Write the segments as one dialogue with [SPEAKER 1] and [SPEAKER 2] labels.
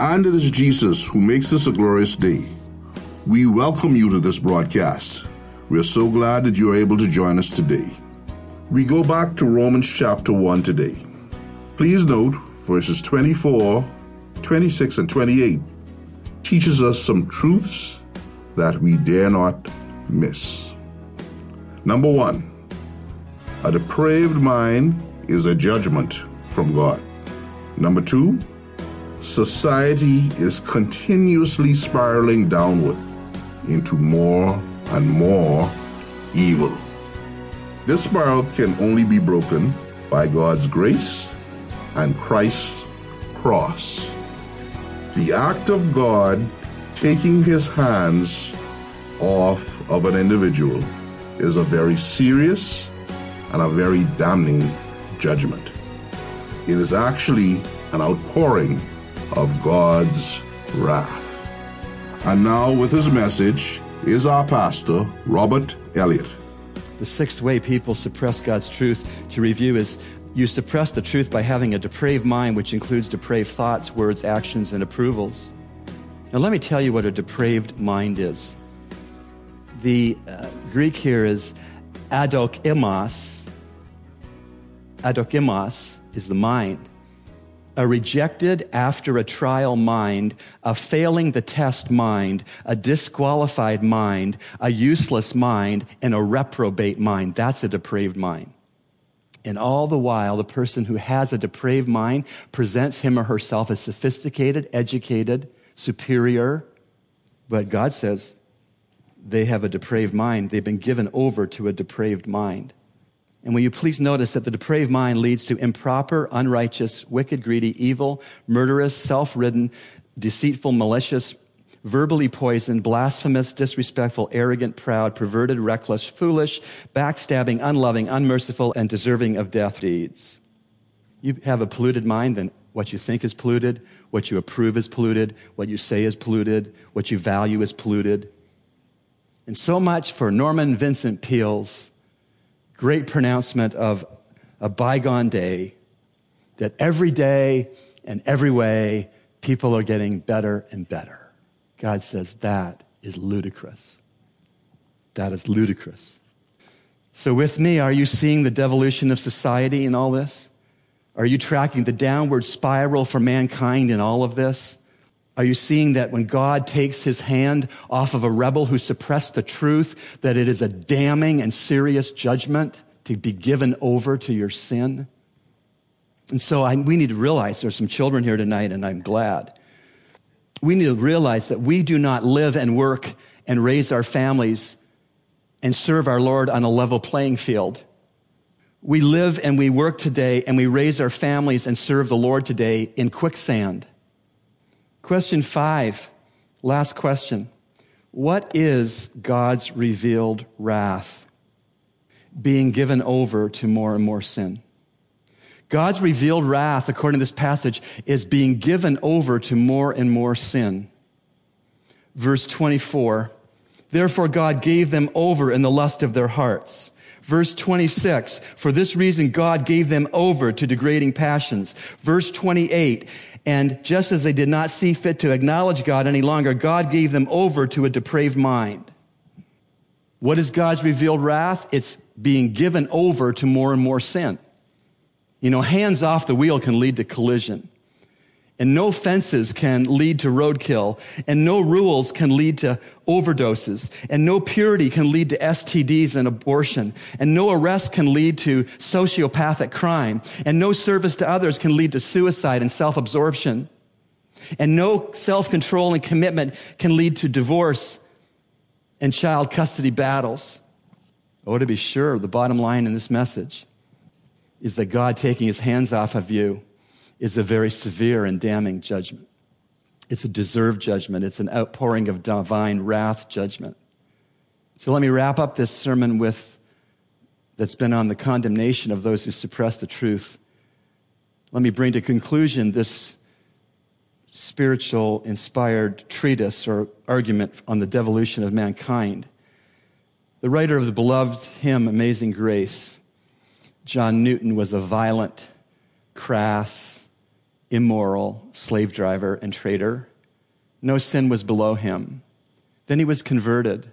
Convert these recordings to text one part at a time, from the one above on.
[SPEAKER 1] And it is Jesus who makes this a glorious day. We welcome you to this broadcast. We are so glad that you are able to join us today. We go back to Romans chapter 1 today. Please note verses 24, 26, and 28 teaches us some truths that we dare not miss. Number one, a depraved mind is a judgment from God. Number two, society is continuously spiraling downward into more and more evil. This spiral can only be broken by God's grace and Christ's cross. The act of God taking his hands off of an individual is a very serious and a very damning judgment. It is actually an outpouring of God's wrath. And now, with his message, is our pastor, Robert Elliott.
[SPEAKER 2] The sixth way people suppress God's truth to review is you suppress the truth by having a depraved mind, which includes depraved thoughts, words, actions, and approvals. Now, let me tell you what a depraved mind is. The uh, Greek here is adokimos. Adokimos is the mind a rejected after a trial mind, a failing the test mind, a disqualified mind, a useless mind, and a reprobate mind. That's a depraved mind. And all the while, the person who has a depraved mind presents him or herself as sophisticated, educated, superior. But God says they have a depraved mind. They've been given over to a depraved mind. And will you please notice that the depraved mind leads to improper, unrighteous, wicked, greedy, evil, murderous, self ridden, deceitful, malicious, verbally poisoned, blasphemous, disrespectful, arrogant, proud, perverted, reckless, foolish, backstabbing, unloving, unmerciful, and deserving of death deeds. You have a polluted mind, then what you think is polluted, what you approve is polluted, what you say is polluted, what you value is polluted. And so much for Norman Vincent Peale's great pronouncement of a bygone day that every day and every way people are getting better and better. God says that is ludicrous. That is ludicrous. So, with me, are you seeing the devolution of society in all this? Are you tracking the downward spiral for mankind in all of this? Are you seeing that when God takes his hand off of a rebel who suppressed the truth, that it is a damning and serious judgment to be given over to your sin? And so I, we need to realize there's some children here tonight, and I'm glad. We need to realize that we do not live and work and raise our families and serve our Lord on a level playing field. We live and we work today and we raise our families and serve the Lord today in quicksand. Question five, last question. What is God's revealed wrath? Being given over to more and more sin. God's revealed wrath, according to this passage, is being given over to more and more sin. Verse 24, therefore God gave them over in the lust of their hearts. Verse 26, for this reason God gave them over to degrading passions. Verse 28, and just as they did not see fit to acknowledge God any longer, God gave them over to a depraved mind. What is God's revealed wrath? It's being given over to more and more sin. You know, hands off the wheel can lead to collision. And no fences can lead to roadkill. And no rules can lead to overdoses. And no purity can lead to STDs and abortion. And no arrest can lead to sociopathic crime. And no service to others can lead to suicide and self-absorption. And no self-control and commitment can lead to divorce and child custody battles. Oh, to be sure, the bottom line in this message is that God taking his hands off of you is a very severe and damning judgment. It's a deserved judgment. It's an outpouring of divine wrath judgment. So let me wrap up this sermon with that's been on the condemnation of those who suppress the truth. Let me bring to conclusion this spiritual inspired treatise or argument on the devolution of mankind. The writer of the beloved hymn, Amazing Grace, John Newton, was a violent, crass, immoral slave driver and trader. No sin was below him. Then he was converted.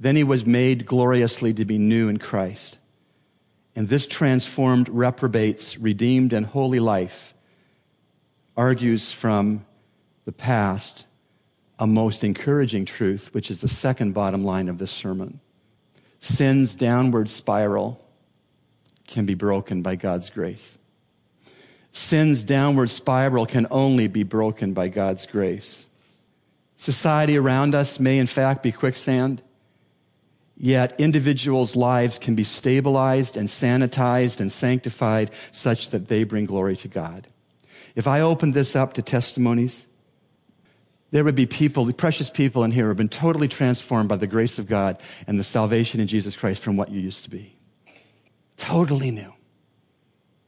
[SPEAKER 2] Then he was made gloriously to be new in Christ. And this transformed reprobate's redeemed and holy life argues from the past a most encouraging truth, which is the second bottom line of this sermon. Sin's downward spiral can be broken by God's grace. Sin's downward spiral can only be broken by God's grace. Society around us may, in fact, be quicksand, yet individuals' lives can be stabilized and sanitized and sanctified such that they bring glory to God. If I opened this up to testimonies, there would be people, precious people in here who have been totally transformed by the grace of God and the salvation in Jesus Christ from what you used to be. Totally new.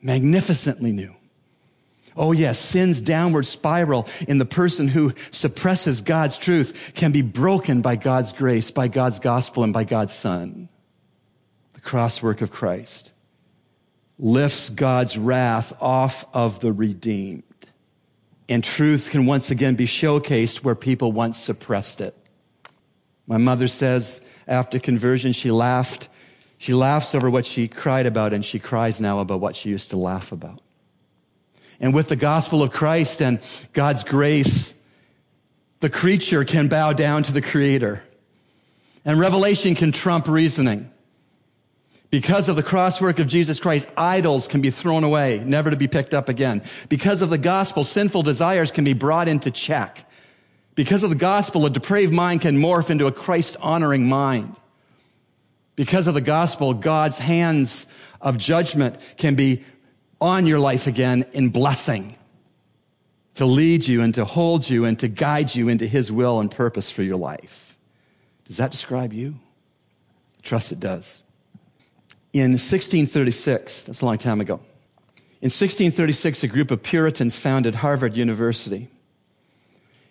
[SPEAKER 2] Magnificently new. Oh, yes, sin's downward spiral in the person who suppresses God's truth can be broken by God's grace, by God's gospel, and by God's Son. The cross work of Christ lifts God's wrath off of the redeemed. And truth can once again be showcased where people once suppressed it. My mother says after conversion, she laughed. She laughs over what she cried about, and she cries now about what she used to laugh about. And with the gospel of Christ and God's grace, the creature can bow down to the creator. And revelation can trump reasoning. Because of the crosswork of Jesus Christ, idols can be thrown away, never to be picked up again. Because of the gospel, sinful desires can be brought into check. Because of the gospel, a depraved mind can morph into a Christ honoring mind. Because of the gospel, God's hands of judgment can be on your life again in blessing to lead you and to hold you and to guide you into his will and purpose for your life. Does that describe you? I trust it does. In 1636, that's a long time ago, in 1636, a group of Puritans founded Harvard University.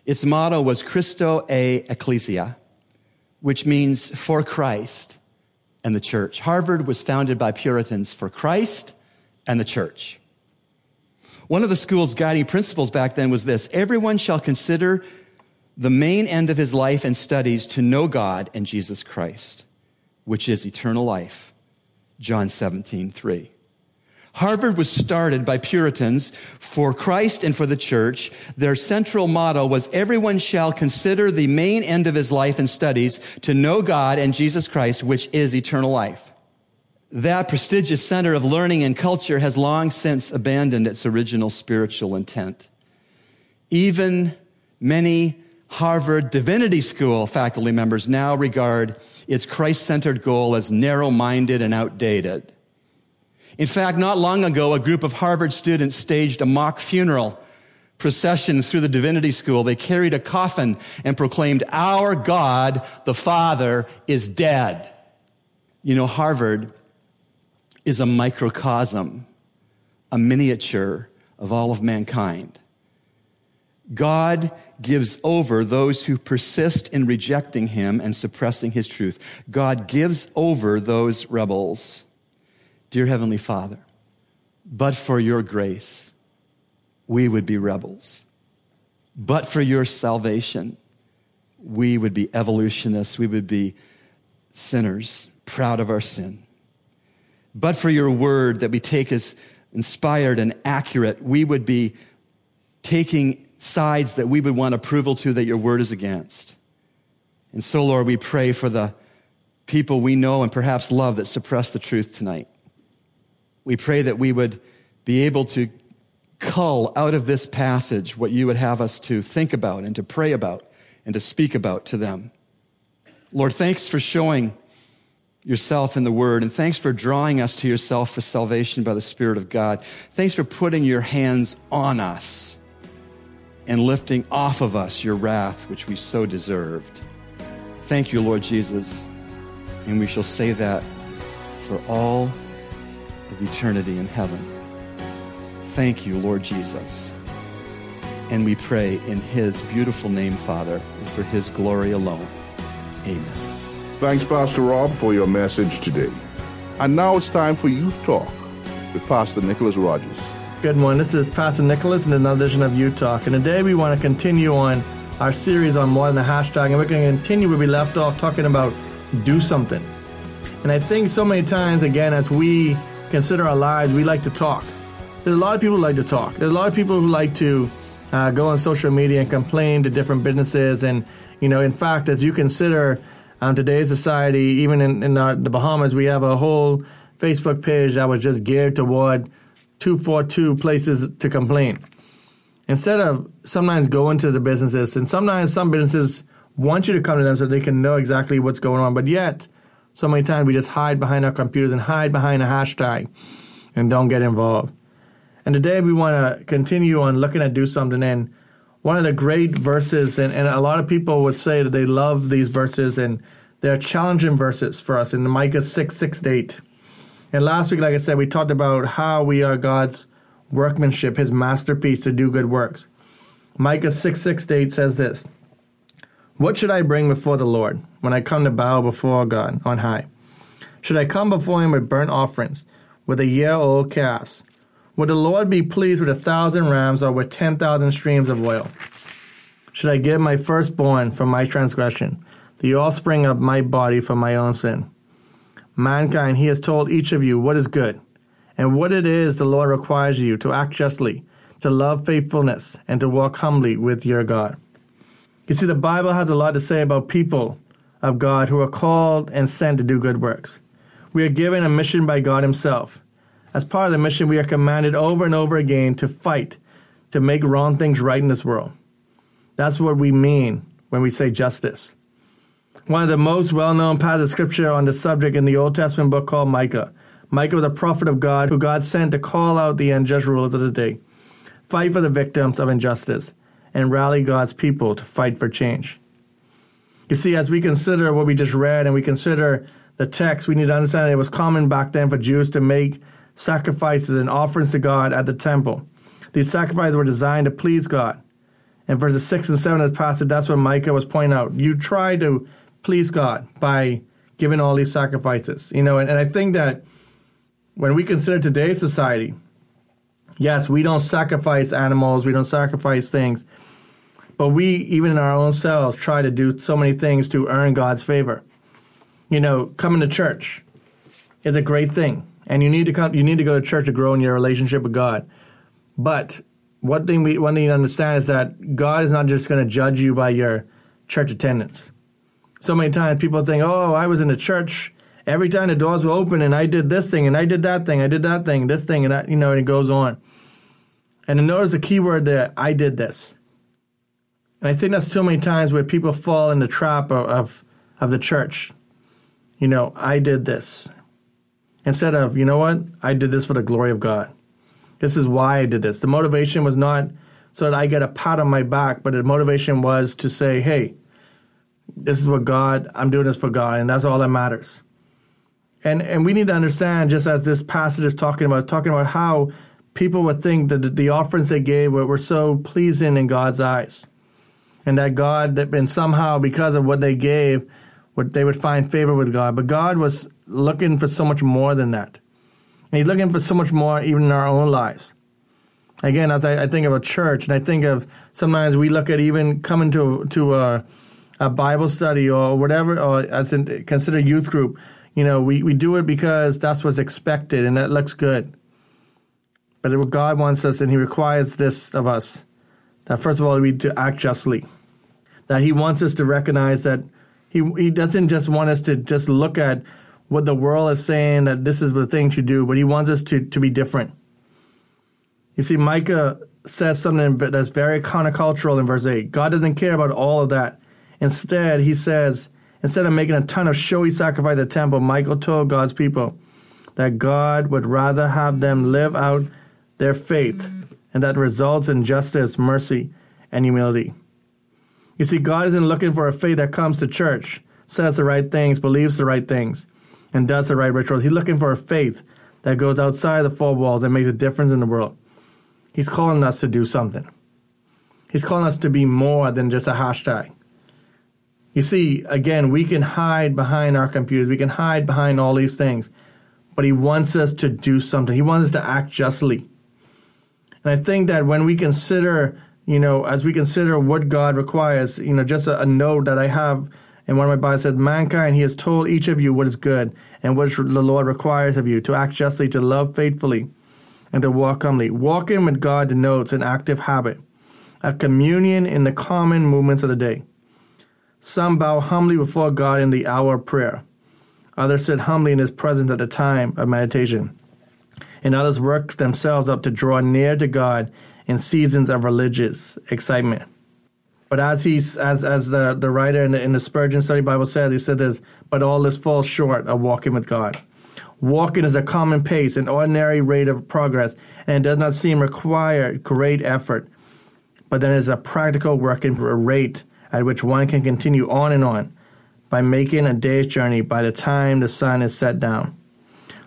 [SPEAKER 2] Its motto was Christo et Ecclesia, which means for Christ and the church. Harvard was founded by Puritans for Christ and the church. One of the school's guiding principles back then was this everyone shall consider the main end of his life and studies to know God and Jesus Christ, which is eternal life. John 17, 3. Harvard was started by Puritans for Christ and for the church. Their central motto was everyone shall consider the main end of his life and studies to know God and Jesus Christ, which is eternal life. That prestigious center of learning and culture has long since abandoned its original spiritual intent. Even many Harvard Divinity School faculty members now regard its Christ centered goal as narrow minded and outdated. In fact, not long ago, a group of Harvard students staged a mock funeral procession through the Divinity School. They carried a coffin and proclaimed, Our God, the Father, is dead. You know, Harvard is a microcosm, a miniature of all of mankind. God gives over those who persist in rejecting him and suppressing his truth. God gives over those rebels. Dear Heavenly Father, but for your grace, we would be rebels. But for your salvation, we would be evolutionists. We would be sinners, proud of our sin but for your word that we take as inspired and accurate, we would be taking sides that we would want approval to that your word is against. And so, Lord, we pray for the people we know and perhaps love that suppress the truth tonight. We pray that we would be able to cull out of this passage what you would have us to think about and to pray about and to speak about to them. Lord, thanks for showing yourself in the Word. And thanks for drawing us to yourself for salvation by the Spirit of God. Thanks for putting your hands on us and lifting off of us your wrath, which we so deserved. Thank you, Lord Jesus. And we shall say that for all of eternity in heaven. Thank you, Lord Jesus. And we pray in his beautiful name, Father, and for his glory alone. Amen.
[SPEAKER 1] Thanks, Pastor Rob, for your message today. And now it's time for Youth Talk with Pastor Nicholas Rogers.
[SPEAKER 3] Good morning. This is Pastor Nicholas in another edition of Youth Talk. And today we want to continue on our series on more than the hashtag, and we're going to continue where we left off talking about do something. And I think so many times, again, as we consider our lives, we like to talk. There's a lot of people who like to talk. There's a lot of people who like to uh, go on social media and complain to different businesses. And, you know, in fact, as you consider um, today's society, even in, in our, the Bahamas, we have a whole Facebook page that was just geared toward 242 places to complain. Instead of sometimes going to the businesses, and sometimes some businesses want you to come to them so they can know exactly what's going on, but yet, so many times we just hide behind our computers and hide behind a hashtag and don't get involved. And today we want to continue on looking at do something. And one of the great verses, and, and a lot of people would say that they love these verses, and they're challenging verses for us in Micah 6, 6 8. And last week, like I said, we talked about how we are God's workmanship, his masterpiece to do good works. Micah 6, 6 8 says this What should I bring before the Lord when I come to bow before God on high? Should I come before him with burnt offerings, with a year old calves? Would the Lord be pleased with a thousand rams or with ten thousand streams of oil? Should I give my firstborn for my transgression, the offspring of my body for my own sin? Mankind, he has told each of you what is good, and what it is the Lord requires you to act justly, to love faithfulness, and to walk humbly with your God. You see, the Bible has a lot to say about people of God who are called and sent to do good works. We are given a mission by God Himself. As part of the mission, we are commanded over and over again to fight, to make wrong things right in this world. That's what we mean when we say justice. One of the most well known passages of scripture on the subject in the Old Testament book called Micah. Micah was a prophet of God who God sent to call out the unjust rulers of his day, fight for the victims of injustice, and rally God's people to fight for change. You see, as we consider what we just read and we consider the text, we need to understand it was common back then for Jews to make sacrifices and offerings to God at the temple. These sacrifices were designed to please God. In verses 6 and 7 of the passage, that's what Micah was pointing out. You try to please God by giving all these sacrifices. You know, and, and I think that when we consider today's society, yes, we don't sacrifice animals, we don't sacrifice things, but we, even in our own selves, try to do so many things to earn God's favor. You know, coming to church is a great thing, and you need to come. You need to go to church to grow in your relationship with God. But one thing we one thing to understand is that God is not just going to judge you by your church attendance. So many times people think, "Oh, I was in the church every time the doors were open, and I did this thing, and I did that thing, I did that thing, this thing, and that." You know, and it goes on. And notice the key word there: "I did this." And I think that's too many times where people fall in the trap of, of, of the church. You know, I did this. Instead of, you know what? I did this for the glory of God. This is why I did this. The motivation was not so that I get a pat on my back, but the motivation was to say, hey, this is what God, I'm doing this for God, and that's all that matters. And and we need to understand, just as this passage is talking about, talking about how people would think that the offerings they gave were, were so pleasing in God's eyes and that God, that and somehow because of what they gave, what they would find favor with God. But God was looking for so much more than that. And He's looking for so much more even in our own lives. Again, as I, I think of a church, and I think of sometimes we look at even coming to to a, a Bible study or whatever, or as in consider youth group. You know, we, we do it because that's what's expected and that looks good. But what God wants us, and He requires this of us, that first of all we to act justly. That He wants us to recognize that He He doesn't just want us to just look at what the world is saying that this is the thing to do, but He wants us to to be different. You see, Micah says something that's very countercultural in verse eight. God doesn't care about all of that. Instead, He says, instead of making a ton of showy sacrifice at the temple, Micah told God's people that God would rather have them live out their faith and that results in justice, mercy, and humility. You see, God isn't looking for a faith that comes to church, says the right things, believes the right things, and does the right rituals. He's looking for a faith that goes outside the four walls and makes a difference in the world. He's calling us to do something. He's calling us to be more than just a hashtag. You see, again, we can hide behind our computers, we can hide behind all these things, but He wants us to do something. He wants us to act justly. And I think that when we consider, you know, as we consider what God requires, you know, just a, a note that I have in one of my Bibles says, Mankind, He has told each of you what is good and what the Lord requires of you to act justly, to love faithfully, and to walk humbly. Walking with God denotes an active habit, a communion in the common movements of the day. Some bow humbly before God in the hour of prayer. Others sit humbly in His presence at the time of meditation and others work themselves up to draw near to God in seasons of religious excitement. But as he's as as the, the writer in the, in the Spurgeon Study Bible said, he said this, but all this falls short of walking with God. Walking is a common pace, an ordinary rate of progress, and it does not seem require great effort. But then it is a practical working rate at which one can continue on and on by making a day's journey by the time the sun is set down.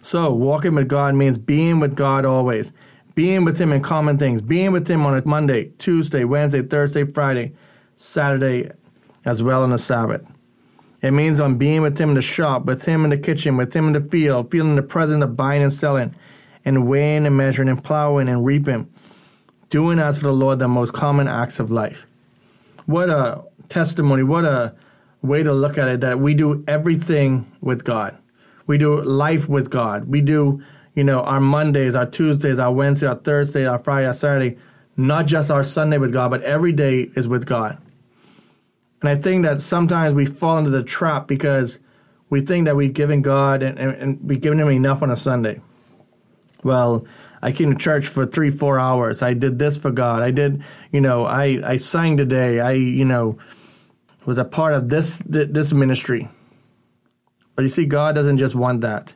[SPEAKER 3] So, walking with God means being with God always, being with Him in common things, being with Him on a Monday, Tuesday, Wednesday, Thursday, Friday, Saturday, as well on the Sabbath. It means on being with Him in the shop, with Him in the kitchen, with Him in the field, feeling the presence of buying and selling, and weighing and measuring and plowing and reaping, doing as for the Lord the most common acts of life. What a testimony, what a way to look at it that we do everything with God. We do life with God. We do, you know, our Mondays, our Tuesdays, our Wednesday, our Thursday, our Friday, our Saturday, not just our Sunday with God, but every day is with God. And I think that sometimes we fall into the trap because we think that we've given God and, and, and we've given Him enough on a Sunday. Well, I came to church for three, four hours. I did this for God. I did, you know, I, I sang today. I, you know, was a part of this this ministry. But you see, God doesn't just want that.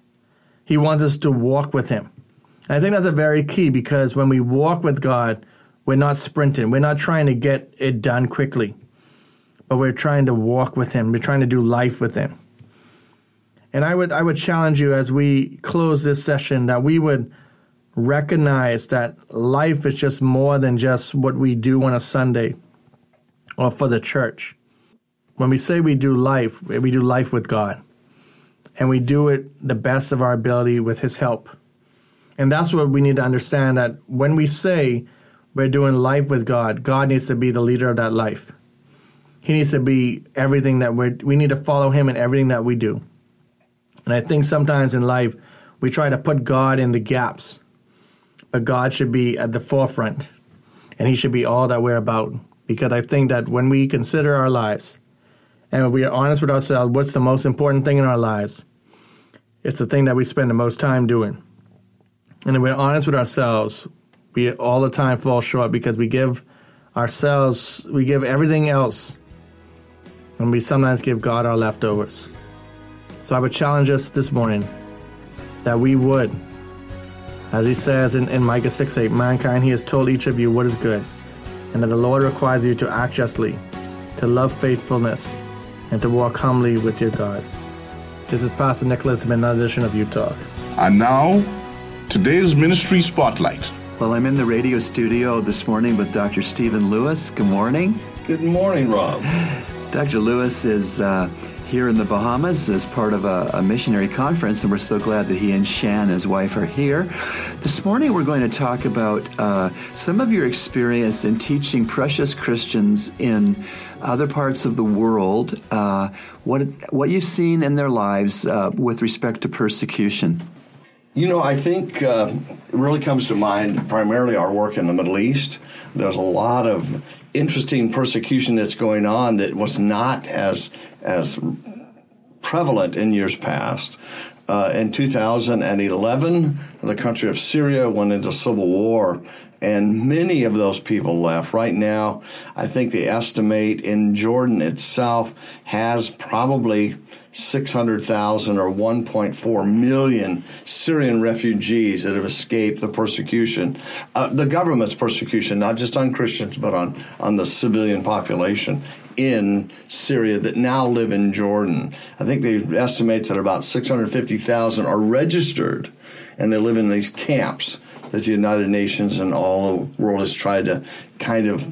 [SPEAKER 3] He wants us to walk with Him. And I think that's a very key because when we walk with God, we're not sprinting. We're not trying to get it done quickly, but we're trying to walk with Him. We're trying to do life with Him. And I would, I would challenge you as we close this session that we would recognize that life is just more than just what we do on a Sunday or for the church. When we say we do life, we do life with God and we do it the best of our ability with His help. And that's what we need to understand that when we say we're doing life with God, God needs to be the leader of that life. He needs to be everything that we're, we need to follow Him in everything that we do. And I think sometimes in life, we try to put God in the gaps, but God should be at the forefront and He should be all that we're about. Because I think that when we consider our lives, and we are honest with ourselves, what's the most important thing in our lives? It's the thing that we spend the most time doing. And if we're honest with ourselves, we all the time fall short because we give ourselves, we give everything else, and we sometimes give God our leftovers. So I would challenge us this morning that we would, as he says in, in Micah 6 8, mankind, he has told each of you what is good, and that the Lord requires you to act justly, to love faithfulness, and to walk humbly with your God. This is Pastor Nicholas in another edition of Talk.
[SPEAKER 1] And now, today's ministry spotlight.
[SPEAKER 2] Well, I'm in the radio studio this morning with Dr. Stephen Lewis. Good morning.
[SPEAKER 4] Good morning, Rob.
[SPEAKER 2] Dr. Lewis is uh, here in the Bahamas as part of a, a, missionary conference, and we're so glad that he and Shan, his wife, are here. This morning, we're going to talk about uh, some of your experience in teaching precious Christians in other parts of the world, uh, what what you've seen in their lives uh, with respect to persecution.
[SPEAKER 4] You know, I think uh, really comes to mind primarily our work in the Middle East. There's a lot of interesting persecution that's going on that was not as as prevalent in years past. Uh, in 2011, the country of Syria went into civil war, and many of those people left. Right now, I think the estimate in Jordan itself has probably 600,000 or 1.4 million Syrian refugees that have escaped the persecution, uh, the government's persecution, not just on Christians, but on, on the civilian population in Syria that now live in Jordan. I think they estimate that about 650,000 are registered and they live in these camps that the United Nations and all the world has tried to kind of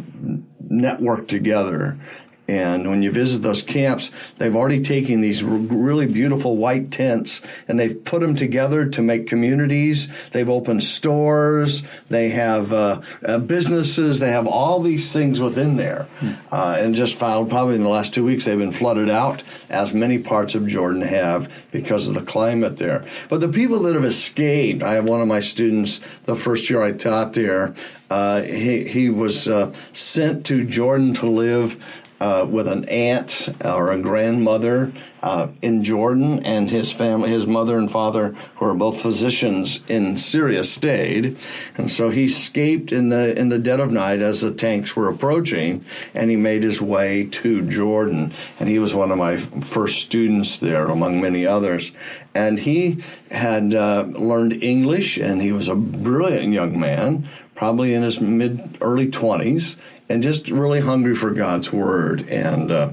[SPEAKER 4] network together. And when you visit those camps, they've already taken these really beautiful white tents and they've put them together to make communities. They've opened stores. They have uh, uh, businesses. They have all these things within there. Uh, and just found probably in the last two weeks they've been flooded out, as many parts of Jordan have because of the climate there. But the people that have escaped, I have one of my students the first year I taught there. Uh, he, he was uh, sent to Jordan to live uh, with an aunt or a grandmother uh, in Jordan, and his family, his mother and father, who are both physicians in Syria, stayed, and so he escaped in the in the dead of night as the tanks were approaching, and he made his way to Jordan, and he was one of my first students there, among many others, and he had uh, learned English, and he was a brilliant young man, probably in his mid early twenties and just really hungry for God's word. And uh,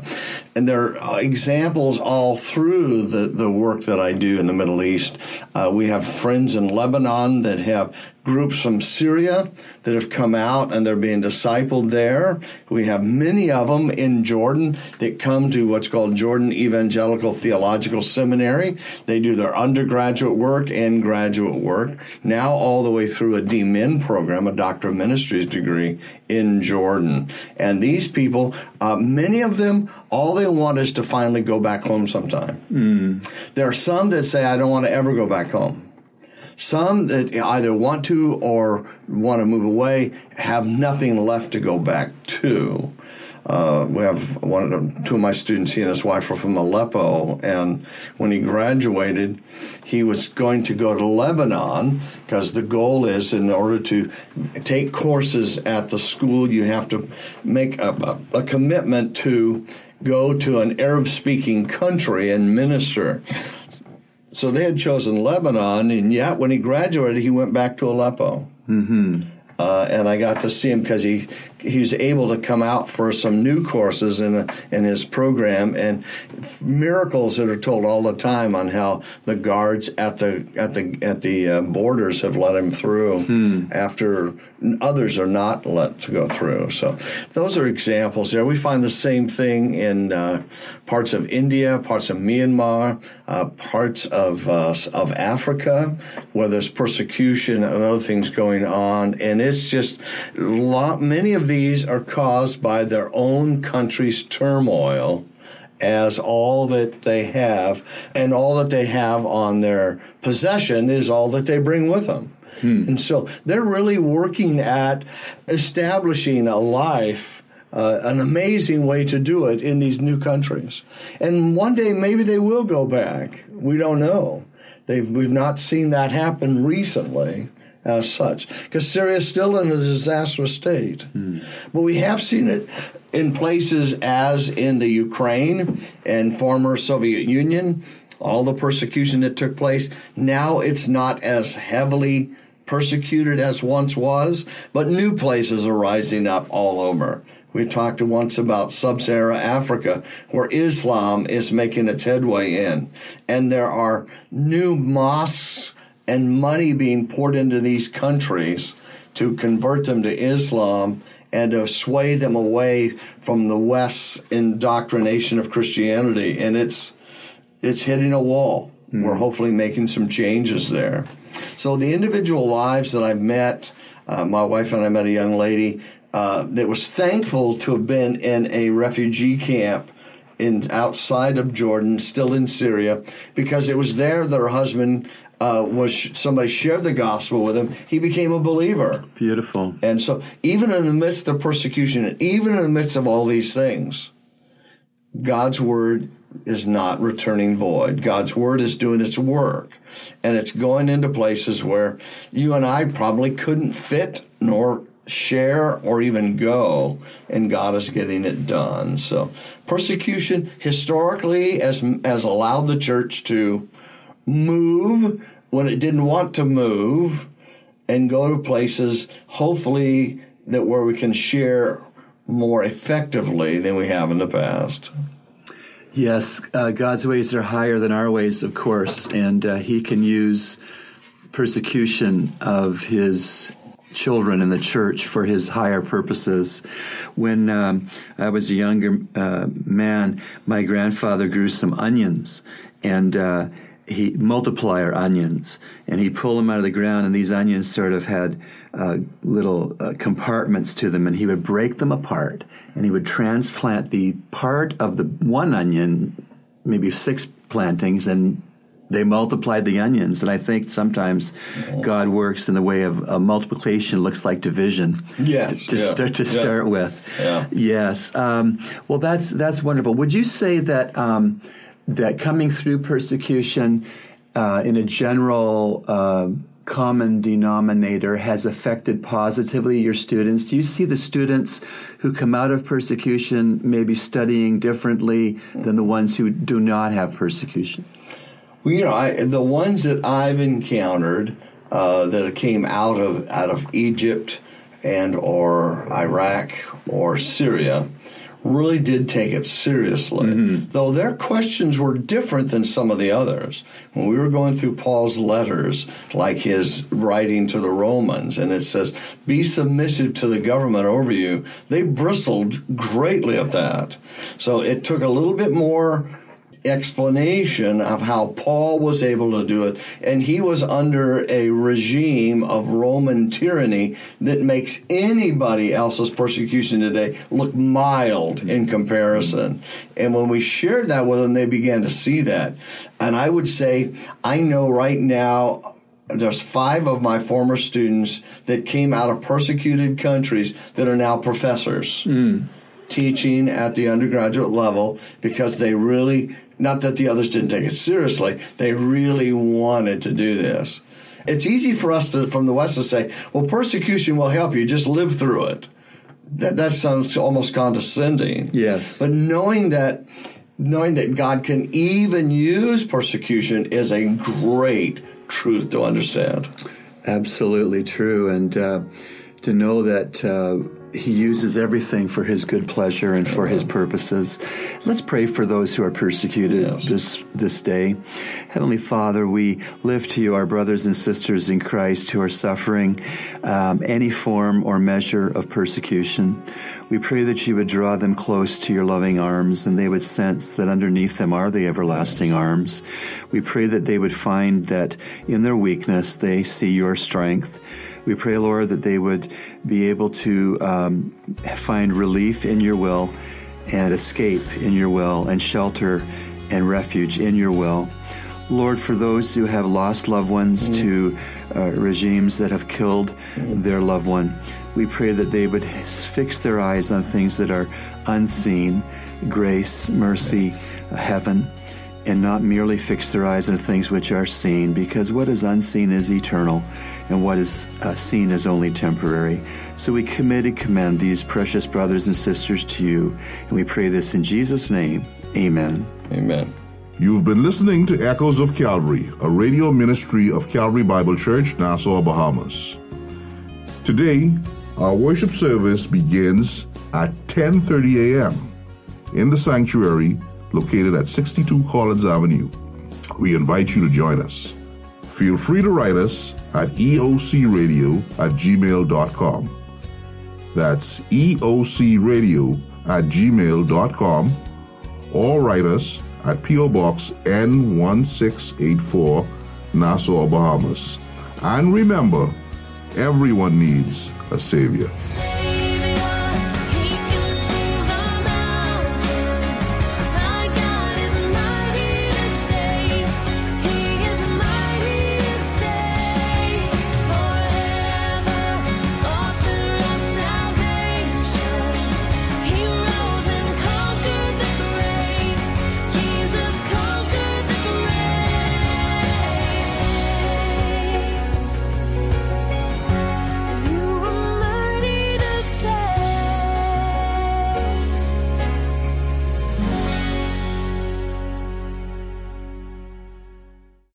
[SPEAKER 4] and there are examples all through the, the work that I do in the Middle East. Uh, we have friends in Lebanon that have groups from Syria that have come out and they're being discipled there. We have many of them in Jordan that come to what's called Jordan Evangelical Theological Seminary. They do their undergraduate work and graduate work, now all the way through a DMin program, a Doctor of Ministries degree in Jordan. And these people, uh, many of them, all they want is to finally go back home sometime. There are some that say, I don't want to ever go back home. Some that either want to or want to move away have nothing left to go back to. Uh, we have one of two of my students. He and his wife are from Aleppo, and when he graduated, he was going to go to Lebanon because the goal is, in order to take courses at the school, you have to make a, a, a commitment to go to an Arab-speaking country and minister. So they had chosen Lebanon, and yet when he graduated, he went back to Aleppo. Mm-hmm. Uh, and I got to see him because he he was able to come out for some new courses in in his program and miracles that are told all the time on how the guards at the at the at the uh, borders have let him through after others are not let to go through. So those are examples there. We find the same thing in uh, parts of India, parts of Myanmar, uh, parts of uh, of Africa, where there's persecution and other things going on, and it's just lot, many of these are caused by their own country's turmoil as all that they have, and all that they have on their possession is all that they bring with them. And so they're really working at establishing a life, uh, an amazing way to do it in these new countries. And one day maybe they will go back. We don't know. They've, we've not seen that happen recently as such because Syria is still in a disastrous state. Hmm. But we have seen it in places as in the Ukraine and former Soviet Union, all the persecution that took place. Now it's not as heavily persecuted as once was, but new places are rising up all over. We talked once about sub Saharan Africa, where Islam is making its headway in. And there are new mosques and money being poured into these countries to convert them to Islam and to sway them away from the West's indoctrination of Christianity. And it's it's hitting a wall. We're hopefully making some changes there. So the individual lives that I've met, uh, my wife and I met a young lady uh, that was thankful to have been in a refugee camp in outside of Jordan, still in Syria, because it was there that her husband uh, was somebody shared the gospel with him. He became a believer.
[SPEAKER 2] Beautiful.
[SPEAKER 4] And so, even in the midst of persecution, even in the midst of all these things, God's word is not returning void. God's word is doing its work. And it's going into places where you and I probably couldn't fit nor share or even go, and God is getting it done. So, persecution historically has, has allowed the church to move when it didn't want to move and go to places, hopefully, that where we can share more effectively than we have in the past.
[SPEAKER 2] Yes, uh, God's ways are higher than our ways, of course, and uh, He can use persecution of His children in the church for his higher purposes. When um, I was a younger uh, man, my grandfather grew some onions and uh, he multiplier onions and he'd pull them out of the ground and these onions sort of had uh, little uh, compartments to them and he would break them apart and he would transplant the part of the one onion maybe six plantings and they multiplied the onions. And I think sometimes God works in the way of uh, multiplication looks like division.
[SPEAKER 4] Yes,
[SPEAKER 2] To,
[SPEAKER 4] yeah,
[SPEAKER 2] start, to
[SPEAKER 4] yeah.
[SPEAKER 2] start with.
[SPEAKER 4] Yeah.
[SPEAKER 2] Yes. Um, well, that's, that's wonderful. Would you say that, um, that coming through persecution, uh, in a general, uh, common denominator has affected positively your students? Do you see the students who come out of persecution maybe studying differently than the ones who do not have persecution?
[SPEAKER 4] Well, you know, I, the ones that I've encountered uh, that came out of out of Egypt and or Iraq or Syria really did take it seriously. Mm-hmm. Though their questions were different than some of the others. When we were going through Paul's letters, like his writing to the Romans, and it says, "Be submissive to the government over you," they bristled greatly at that. So it took a little bit more explanation of how Paul was able to do it. And he was under a regime of Roman tyranny that makes anybody else's persecution today look mild in comparison. And when we shared that with them, they began to see that. And I would say, I know right now, there's five of my former students that came out of persecuted countries that are now professors hmm. Teaching at the undergraduate level because they really, not that the others didn't take it seriously, they really wanted to do this. It's easy for us to, from the West to say, well, persecution will help you, just live through it. That, that sounds almost condescending.
[SPEAKER 2] Yes.
[SPEAKER 4] But knowing that, knowing that God can even use persecution is a great truth to understand.
[SPEAKER 2] Absolutely true. And uh, to know that uh, He uses everything for His good pleasure and for His purposes. Let's pray for those who are persecuted
[SPEAKER 4] Yes.
[SPEAKER 2] this, this day. Heavenly Father, we lift to you our brothers and sisters in Christ who are suffering um, any form or measure of persecution. We pray that you would draw them close to your loving arms and they would sense that underneath them are the everlasting arms. We pray that they would find that in their weakness they see your strength. We pray, Lord, that they would be able to um, find relief in your will and escape in your will and shelter and refuge in your will. Lord, for those who have lost loved ones to uh, regimes that have killed their loved one, we pray that they would fix their eyes on things that are unseen grace, mercy, heaven and not merely fix their eyes on things which are seen, because what is unseen is eternal, and what is uh, seen is only temporary. So we commit and commend these precious brothers and sisters to you, and we pray this in Jesus' name. Amen.
[SPEAKER 4] Amen.
[SPEAKER 1] You've been listening to Echoes of Calvary, a radio ministry of Calvary Bible Church, Nassau, Bahamas. Today, our worship service begins at 10:30 a.m. in the sanctuary located at 62 Collins Avenue. We invite you to join us. Feel free to write us at eocradio at gmail.com. That's eocradio at gmail.com or write us at P.O. Box N1684, Nassau, Bahamas. And remember, everyone needs a Savior.